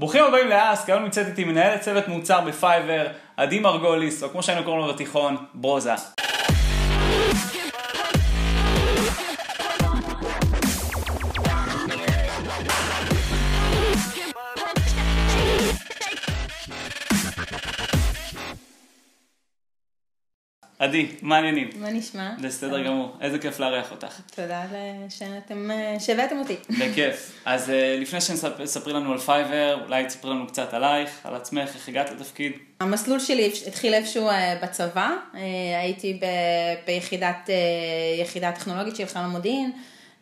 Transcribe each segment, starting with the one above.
ברוכים הבאים לאסק, היום נמצאת איתי מנהלת צוות מוצר בפייבר, עדי מרגוליס, או כמו שהיינו קוראים לו בתיכון, ברוזה. עדי, מה העניינים? מה נשמע? בסדר גמור, איזה כיף לארח אותך. תודה שאתם, אה, שהבאתם אותי. בכיף. אז אה, לפני שתספרי לנו על פייבר, אולי תספרי לנו קצת עלייך, על עצמך, איך הגעת לתפקיד. המסלול שלי התחיל איפשהו אה, בצבא, הייתי ב- ביחידת יחידה טכנולוגית של חיל המודיעין,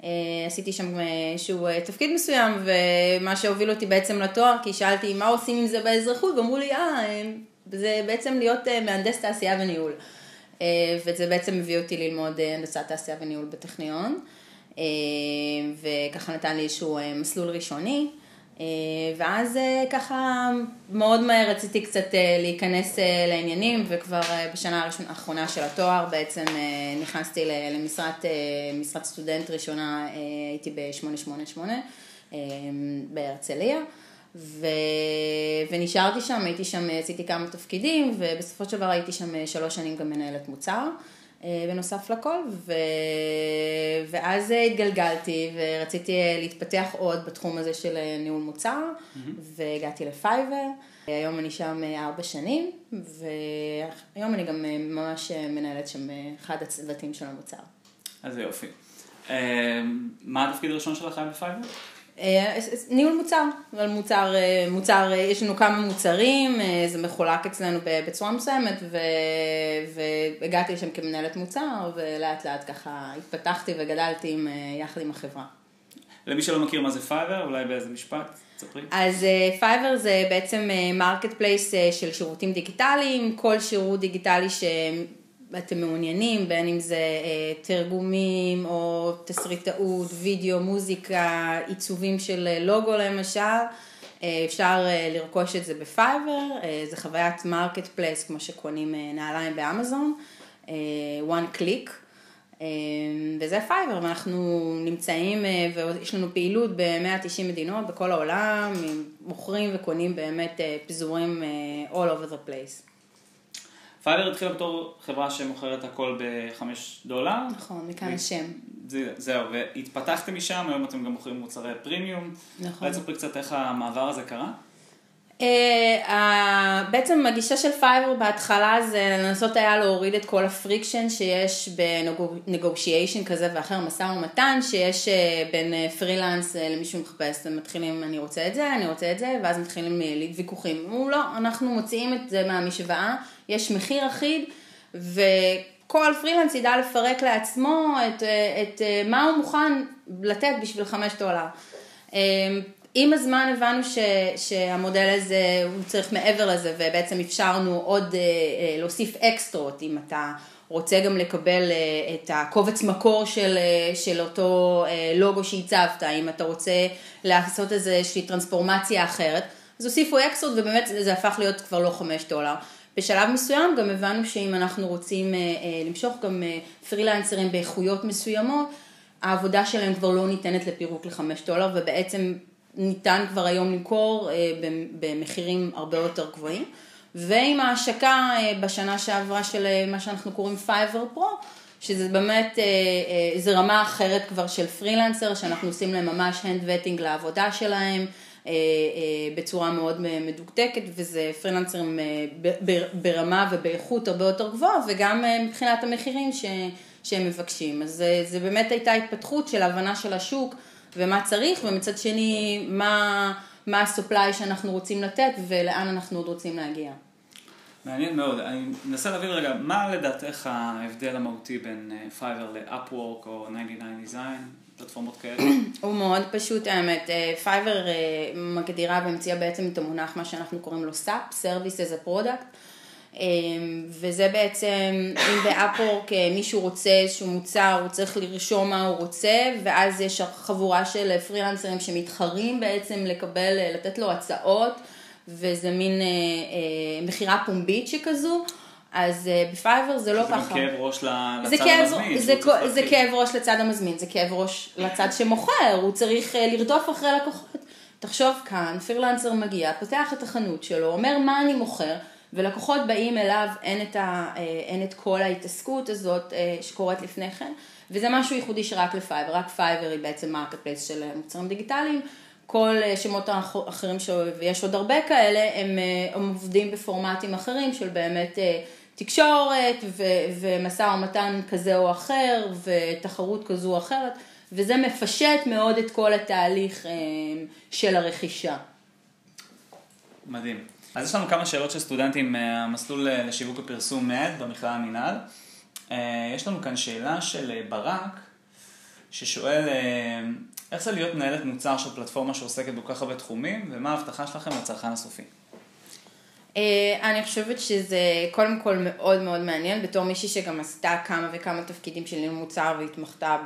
אה, עשיתי שם איזשהו תפקיד מסוים, ומה שהוביל אותי בעצם לתואר, כי שאלתי מה עושים עם זה באזרחות, ואמרו לי, אה, זה בעצם להיות מהנדס תעשייה וניהול. אה, וזה בעצם הביא אותי ללמוד אה, הנדסת תעשייה וניהול בטכניון, אה, וככה נתן לי איזשהו מסלול ראשוני. ואז ככה מאוד מהר רציתי קצת להיכנס לעניינים, וכבר בשנה הראשונה- האחרונה של התואר בעצם נכנסתי למשרת משרת סטודנט ראשונה, הייתי ב-888 אה, בהרצליה. ו... ונשארתי שם, הייתי שם, עשיתי כמה תפקידים, ובסופו של דבר הייתי שם אה, שלוש שנים גם מנהלת מוצר, אה, בנוסף לכל, ו... ואז אה, התגלגלתי ורציתי להתפתח עוד בתחום הזה של ניהול מוצר, והגעתי לפייבר. היום אני שם ארבע שנים, והיום אני גם ממש מנהלת שם אחד הצוותים של המוצר. אז זה יופי. מה התפקיד הראשון שלך היה בפייבר? אה, ניהול מוצר, אבל מוצר, אה, מוצר, אה, יש לנו כמה מוצרים, אה, זה מחולק אצלנו בצורה מסוימת, ו, והגעתי לשם כמנהלת מוצר, ולאט לאט ככה התפתחתי וגדלתי עם, אה, יחד עם החברה. למי שלא מכיר מה זה פייבר, אולי באיזה משפט, תספרי. אז פייבר זה בעצם marketplace של שירותים דיגיטליים, כל שירות דיגיטלי שאתם מעוניינים, בין אם זה אה, תרגומים או תסריטאות, וידאו, מוזיקה, עיצובים של אה, לוגו למשל, אה, אפשר לרכוש את זה בפייבר, זה חוויית marketplace כמו שקונים נעליים באמזון, one click. וזה פייבר, ואנחנו נמצאים, ויש לנו פעילות ב-190 מדינות בכל העולם, מוכרים וקונים באמת פזורים all over the place. פייבר התחילה בתור חברה שמוכרת הכל ב-5 דולר. נכון, מכאן השם. זה, זהו, והתפתחתם משם, היום אתם גם מוכרים מוצרי פרימיום. נכון. אולי תספרי קצת איך המעבר הזה קרה? אה, בעצם הגישה של פייבר בהתחלה זה לנסות היה להוריד את כל ה friction שיש ב negotiation כזה ואחר, משא ומתן, שיש אה, בין אה, פרילנס למישהו מחפש, הם מתחילים אני רוצה את זה, אני רוצה את זה, ואז מתחילים ויכוחים. אמרו לא, אנחנו מוציאים את זה מהמשוואה, יש מחיר אחיד, וכל פרילנס ידע לפרק לעצמו את, את uh, מה הוא מוכן לתת בשביל חמש דולר. עם הזמן הבנו ש, שהמודל הזה הוא צריך מעבר לזה ובעצם אפשרנו עוד אה, אה, להוסיף אקסטרות אם אתה רוצה גם לקבל אה, את הקובץ מקור של, של אותו לוגו שהצבת, אם אתה רוצה לעשות איזושהי טרנספורמציה אחרת, אז הוסיפו אקסטרות ובאמת זה, הפך להיות כבר לא חמש דולר. בשלב מסוים גם הבנו שאם אנחנו רוצים למשוך גם פרילנסרים באיכויות מסוימות, העבודה שלהם כבר לא ניתנת לפירוק לחמש דולר ובעצם ניתן כבר היום למכור אה, במחירים הרבה יותר גבוהים. ועם ההשקה אה, בשנה שעברה של אה, מה שאנחנו קוראים פייבר פרו, שזה באמת, זה רמה אחרת כבר של פרילנסר, שאנחנו עושים להם ממש hand vetting לעבודה שלהם, בצורה מאוד מדוקדקת, וזה פרילנסרים ברמה ובאיכות הרבה יותר גבוהה, וגם מבחינת המחירים ש, שהם מבקשים. אז זה, זה באמת הייתה התפתחות של הבנה של השוק. ומה צריך, ומצד שני, מה, מה ה supply שאנחנו רוצים לתת ולאן אנחנו עוד רוצים להגיע. מעניין מאוד. אני מנסה להבין רגע, מה לדעתך ההבדל המהותי בין פייבר לאפוורק או 99 design, פלטפורמות כאלה? הוא מאוד פשוט האמת. פייבר מגדירה והמציאה בעצם את המונח, מה שאנחנו קוראים לו SAP, Service as a Product. וזה בעצם, אם באפורק מישהו רוצה איזשהו מוצר, הוא צריך לרשום מה הוא רוצה, ואז יש חבורה של פרילנסרים שמתחרים בעצם לקבל, לתת לו הצעות, וזה מין מכירה פומבית שכזו. אז בפייבר זה לא ככה. זה כאב ראש לצד זה כאב, המזמין. זה, זה כאב ראש לצד המזמין, זה כאב ראש לצד שמוכר, הוא צריך לרדוף אחרי לקוחות. תחשוב כאן, פרילנסר מגיע, פותח את החנות שלו, אומר מה אני מוכר, ולקוחות באים אליו, אין את, ה, אה, אין את כל ההתעסקות הזאת אה, שקורית לפני כן, וזה משהו ייחודי שרק לפייבר, רק פייבר היא בעצם marketplace של מוצרים דיגיטליים, כל השמות האחרים, ויש עוד הרבה כאלה, הם, הם עובדים בפורמטים אחרים של באמת תקשורת ו- ומשא ומתן כזה או אחר ותחרות כזו או אחרת, וזה מפשט מאוד את כל התהליך אה, של הרכישה. מדהים. אז יש לנו כמה שאלות של סטודנטים מהמסלול אה, לשיווק ופרסום מד במכלל המינהל. אה, יש לנו כאן שאלה של ברק, ששואל איך זה להיות מנהלת מוצר של פלטפורמה שעוסקת בכל כך הרבה תחומים, ומה ההבטחה שלכם לצרכן הסופי? אה, אני חושבת שזה קודם כל מאוד מאוד מעניין, בתור מישהי שגם עשתה כמה וכמה תפקידים של ניהול מוצר והתמחתה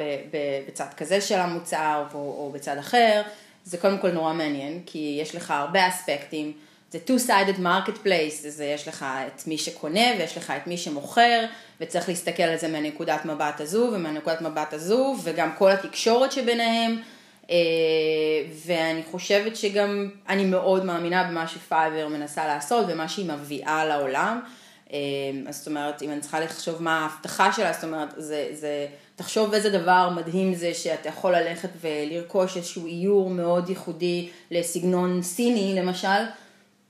בצד כזה של המוצר או בצד אחר, זה קודם כל נורא מעניין, כי יש לך הרבה אספקטים, זה two-sided marketplace, זה יש לך את מי שקונה ויש לך את מי שמוכר, וצריך להסתכל על זה מנקודת מבט הזו ומנקודת מבט הזו, וגם כל התקשורת שביניהם. אה, ואני חושבת שגם, אני מאוד מאמינה במה שפייבר מנסה לעשות ומה שהיא מביאה לעולם. אה, אז זאת אומרת, אם אני צריכה לחשוב מה ההבטחה שלה, זאת אומרת, זה, זה, תחשוב איזה דבר מדהים זה שאתה יכול ללכת ולרכוש איזשהו איור מאוד ייחודי לסגנון סיני, למשל,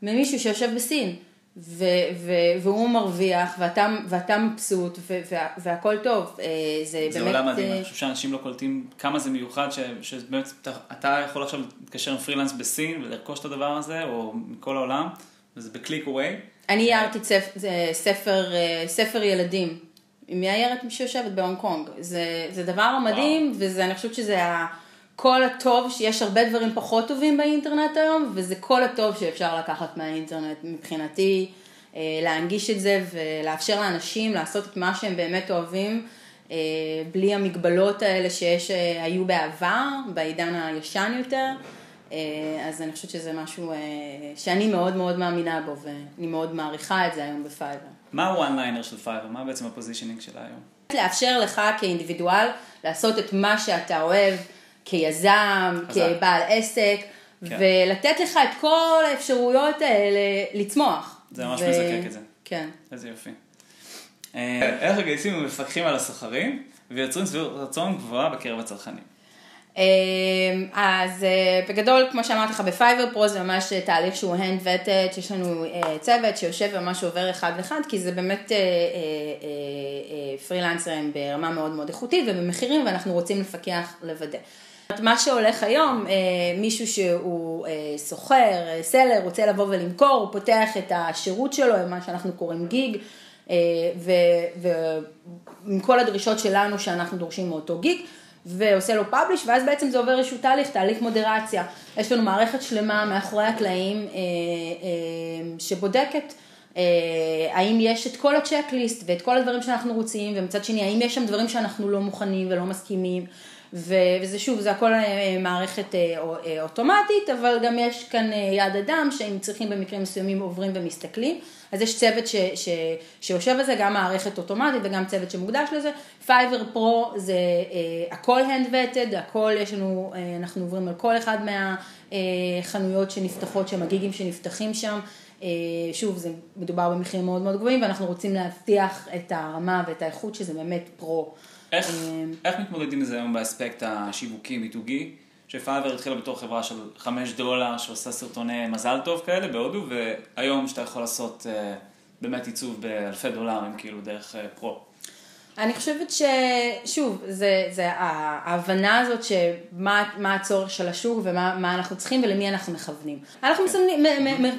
ממישהו שיושב בסין. ו- ו- והוא מרוויח, ואתה, ואתה מבסוט, ו- והכל טוב. אה, זה, זה באמת... עולם מדהים, אה, אני חושב שאנשים לא קולטים כמה זה מיוחד, ש- שבאמת אתה יכול עכשיו להתקשר עם פרילנס בסין ולרכוש את הדבר הזה, או מכל העולם, וזה בקליק אווי. אני הערתי ספר, אה, ספר ילדים. עם מי הערת שיושבת בהונג קונג. זה, זה דבר מדהים, ואני חושבת שזה ה... כל הטוב, שיש הרבה דברים פחות טובים באינטרנט היום, וזה כל הטוב שאפשר לקחת מהאינטרנט מבחינתי, אה, להנגיש את זה ולאפשר לאנשים לעשות את מה שהם באמת אוהבים, אה, בלי המגבלות האלה שיש, שהיו בעבר, בעידן הישן יותר. אה, אז אני חושבת שזה משהו שאני מאוד מאוד מאמינה בו, ואני מאוד מעריכה את זה היום בפייבר. מה ה one liner של פייבר? מה בעצם ה positioning שלה היום? לאפשר לך כאינדיבידואל לעשות את מה שאתה אוהב. כיזם, כבעל עסק, כן. ולתת לך את כל האפשרויות האלה לצמוח. זה ממש ו... מזקק את זה. כן. איזה יופי. אה, איך מגייסים ומפקחים על השכירים ויוצרים שביעות רצון גבוהה בקרב הצרכנים? אה, אז אה, בגדול, כמו שאמרתי לך, בפייבר פרו זה ממש תהליך שהוא hand vetted, שיש לנו צוות שיושב וממש עובר אחד לאחד, כי זה באמת פרילנסרים ברמה מאוד מאוד איכותית ובמחירים, ואנחנו רוצים לפקח לוודא. מה שהולך היום, אה, מישהו שהוא אה, סוחר, אה, סלר, רוצה לבוא ולמכור, הוא פותח את השירות שלו, מה שאנחנו קוראים גיג, ועם כל הדרישות שלנו שאנחנו דורשים מאותו גיג, ועושה לו פאבליש, ואז בעצם זה עובר איזשהו תהליך, תהליך מודרציה. יש לנו מערכת שלמה מאחורי הקלעים שבודקת האם יש את כל הצ'קליסט ואת כל הדברים שאנחנו רוצים, ומצד שני, האם יש שם דברים שאנחנו לא מוכנים ולא מסכימים. וזה שוב, זה הכל אה, מערכת אה, אה, אוטומטית, אבל גם יש כאן יד אדם שהם צריכים במקרים מסוימים עוברים ומסתכלים. אז יש צוות ש, ש, שיושב על זה, גם מערכת אוטומטית וגם צוות שמוקדש לזה. פייבר פרו זה הכל hand vetted, הכל יש לנו, אנחנו עוברים על כל אחד מהחנויות שנפתחות שם, ה gig ים שנפתחים שם. שוב, זה מדובר במחירים מאוד מאוד גבוהים ואנחנו רוצים להבטיח את הרמה ואת האיכות שזה באמת pro. איך, אמ, איך מתמודדים עם זה היום באספקט השיווקי, מיתוגי? שפייבר התחילה בתור חברה של 5 דולר שעושה סרטוני מזל טוב כאלה בהודו, והיום שאתה יכול לעשות אה, באמת עיצוב באלפי דולרים, כאילו דרך uh, פרו. אני חושבת ששוב, זה, זה ההבנה הזאת שמה הצורך של השוק ומה אנחנו צריכים ולמי אנחנו מכוונים. אנחנו כן. מסמנים,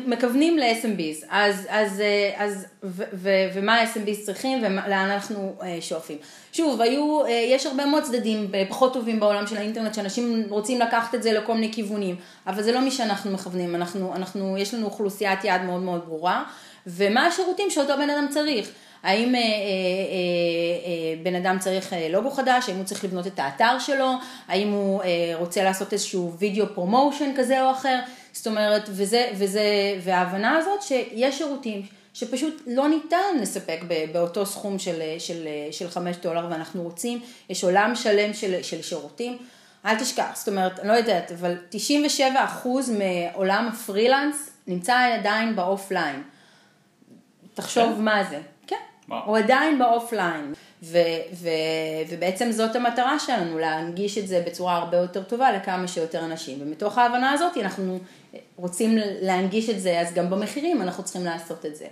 מכוונים ל-SMBs, אז, אז, אז, ו, ו, ומה ה-SMBs צריכים ולאן אנחנו אה, שואפים. שוב, היו, אה, יש הרבה מאוד צדדים פחות טובים בעולם של האינטרנט, שאנשים רוצים לקחת את זה לכל מיני כיוונים, אבל זה לא מי שאנחנו מכוונים, אנחנו, אנחנו, יש לנו אוכלוסיית יעד מאוד מאוד ברורה, ומה השירותים שאותו בן אדם צריך. האם אה, אה, אה, אה, בן אדם צריך אה, לוגו חדש, האם הוא צריך לבנות את האתר שלו, האם הוא אה, רוצה לעשות איזשהו video promotion כזה או אחר, זאת אומרת, וזה, וזה, וההבנה הזאת שיש שירותים שפשוט לא ניתן לספק באותו סכום של, של, של 5 דולר ואנחנו רוצים, יש עולם שלם של, של שירותים. אל תשכח, זאת אומרת, אני לא יודעת, אבל 97% מעולם הפרילנס נמצא עדיין באופליין. תחשוב כן? מה זה. וואו. הוא עדיין באופליין. ו- ו- ובעצם זאת המטרה שלנו, להנגיש את זה בצורה הרבה יותר טובה לכמה שיותר אנשים. ומתוך ההבנה הזאת אנחנו רוצים להנגיש את זה, אז גם במחירים אנחנו צריכים לעשות את זה.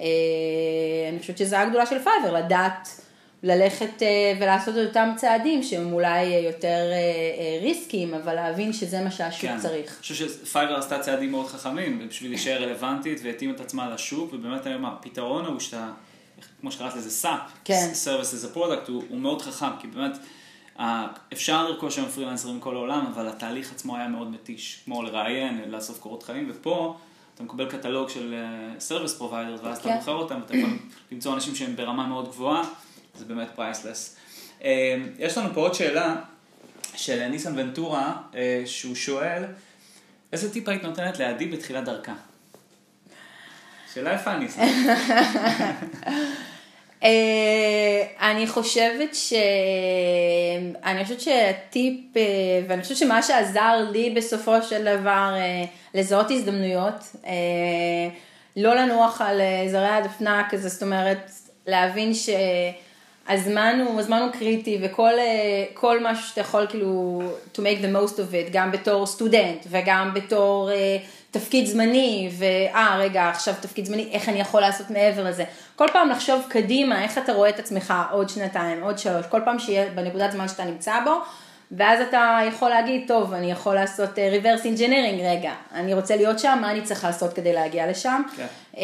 אה, אני חושבת שזו הגדולה של פייבר, לדעת ללכת אה, ולעשות את אותם צעדים שהם אולי יותר אה, ריסקיים, אבל להבין שזה מה שהשוק כן. צריך. אני חושב שפייבר עשתה צעדים מאוד חכמים בשביל להישאר רלוונטית והתאים את עצמה לשוק, ובאמת היום הפתרון הוא שאתה, כמו שקראת לזה SaaP, כן. Service as a Product, הוא, הוא מאוד חכם, כי באמת אה, אפשר לרכוש היום פרילנסרים מכל העולם, אבל התהליך עצמו היה מאוד מתיש, כמו לראיין, לאסוף קורות חיים, ופה אתה מקבל קטלוג של service provider, ואז אתה כן. בוחר אותם, ואתה יכול למצוא אנשים שהם ברמה מאוד גבוהה, זה באמת priceless. יש לנו פה עוד שאלה של ניסן ונטורה, אה, שהוא שואל, איזה טיפ היית נותנת לעדי בתחילת דרכה? שאלה יפה, ניסן. אה, אני חושבת ש... אני חושבת שהטיפ, אה, ואני חושבת שמה שעזר לי בסופו של דבר אה, לזהות הזדמנויות, לא לנוח על זרי הדפנה כזה, זאת אומרת, להבין שהזמן הוא, הזמן הוא קריטי וכל כל משהו שאתה יכול כאילו to make the most of it, גם בתור סטודנט וגם בתור אה, תפקיד זמני, ואה רגע עכשיו תפקיד זמני, איך אני יכול לעשות מעבר לזה. כל פעם לחשוב קדימה, איך אתה רואה את עצמך עוד שנתיים, עוד שלוש, כל פעם שיהיה בנקודת זמן שאתה נמצא בו, ואז אתה יכול להגיד, טוב, אני יכול לעשות אה, reverse engineering רגע, אני רוצה להיות שם, מה אני צריך לעשות כדי להגיע לשם? כן. אה,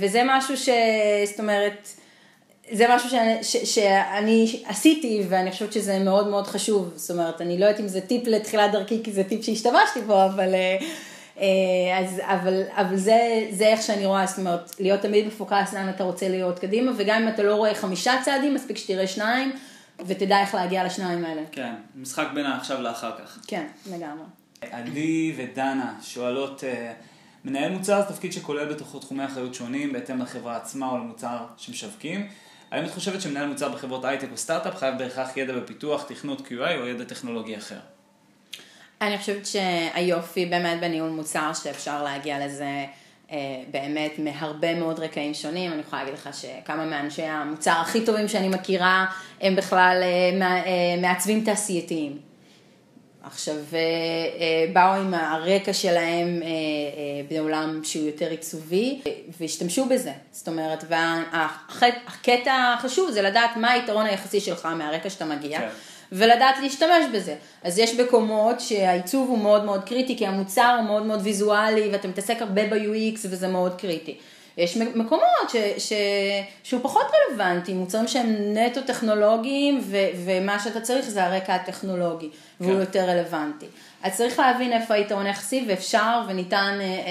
וזה משהו ש... זאת אומרת, זה משהו שאני, ש, שאני עשיתי ואני חושבת שזה מאוד מאוד חשוב, זאת אומרת, אני לא יודעת אם זה טיפ לתחילת דרכי כי זה טיפ שהשתמשתי בו, אבל, אה, אז, אבל, אבל זה, זה איך שאני רואה, זאת אומרת, להיות תמיד מפוקס לאן אתה רוצה להיות קדימה, וגם אם אתה לא רואה חמישה צעדים, מספיק שתראה שניים, ותדע איך להגיע לשניים האלה. כן, משחק בין העכשיו לאחר כך. כן, לגמרי. עדי ודנה שואלות, אה, מנהל מוצר זה תפקיד שכולל בתוכו תחומי אחריות שונים בהתאם לחברה עצמה או למוצר שמשווקים. האם את חושבת שמנהל מוצר בחברות הייטק או סטארט-אפ חייב בהכרח ידע בפיתוח, תכנות QA או ידע טכנולוגי אחר? אני חושבת שהיופי באמת בניהול מוצר שאפשר להגיע לזה אה, באמת מהרבה מאוד רקעים שונים. אני יכולה להגיד לך שכמה מאנשי המוצר הכי טובים שאני מכירה הם בכלל אה, אה, מעצבים תעשייתיים. עכשיו, אה, אה, באו עם הרקע שלהם אה, בעולם שהוא יותר עיצובי, והשתמשו בזה. זאת אומרת, והקטע החשוב זה לדעת מה היתרון היחסי שלך מהרקע שאתה מגיע. כן. ולדעת להשתמש בזה. אז יש מקומות שהעיצוב הוא מאוד מאוד קריטי, כי המוצר הוא מאוד מאוד ויזואלי, ואתה מתעסק הרבה ב-UX וזה מאוד קריטי. יש מקומות ש, ש, שהוא פחות רלוונטי, מוצרים שהם נטו טכנולוגיים, ו, ומה שאתה צריך זה הרקע הטכנולוגי, והוא כן. יותר רלוונטי. אז צריך להבין איפה היתרון היחסי, ואפשר וניתן אה, אה,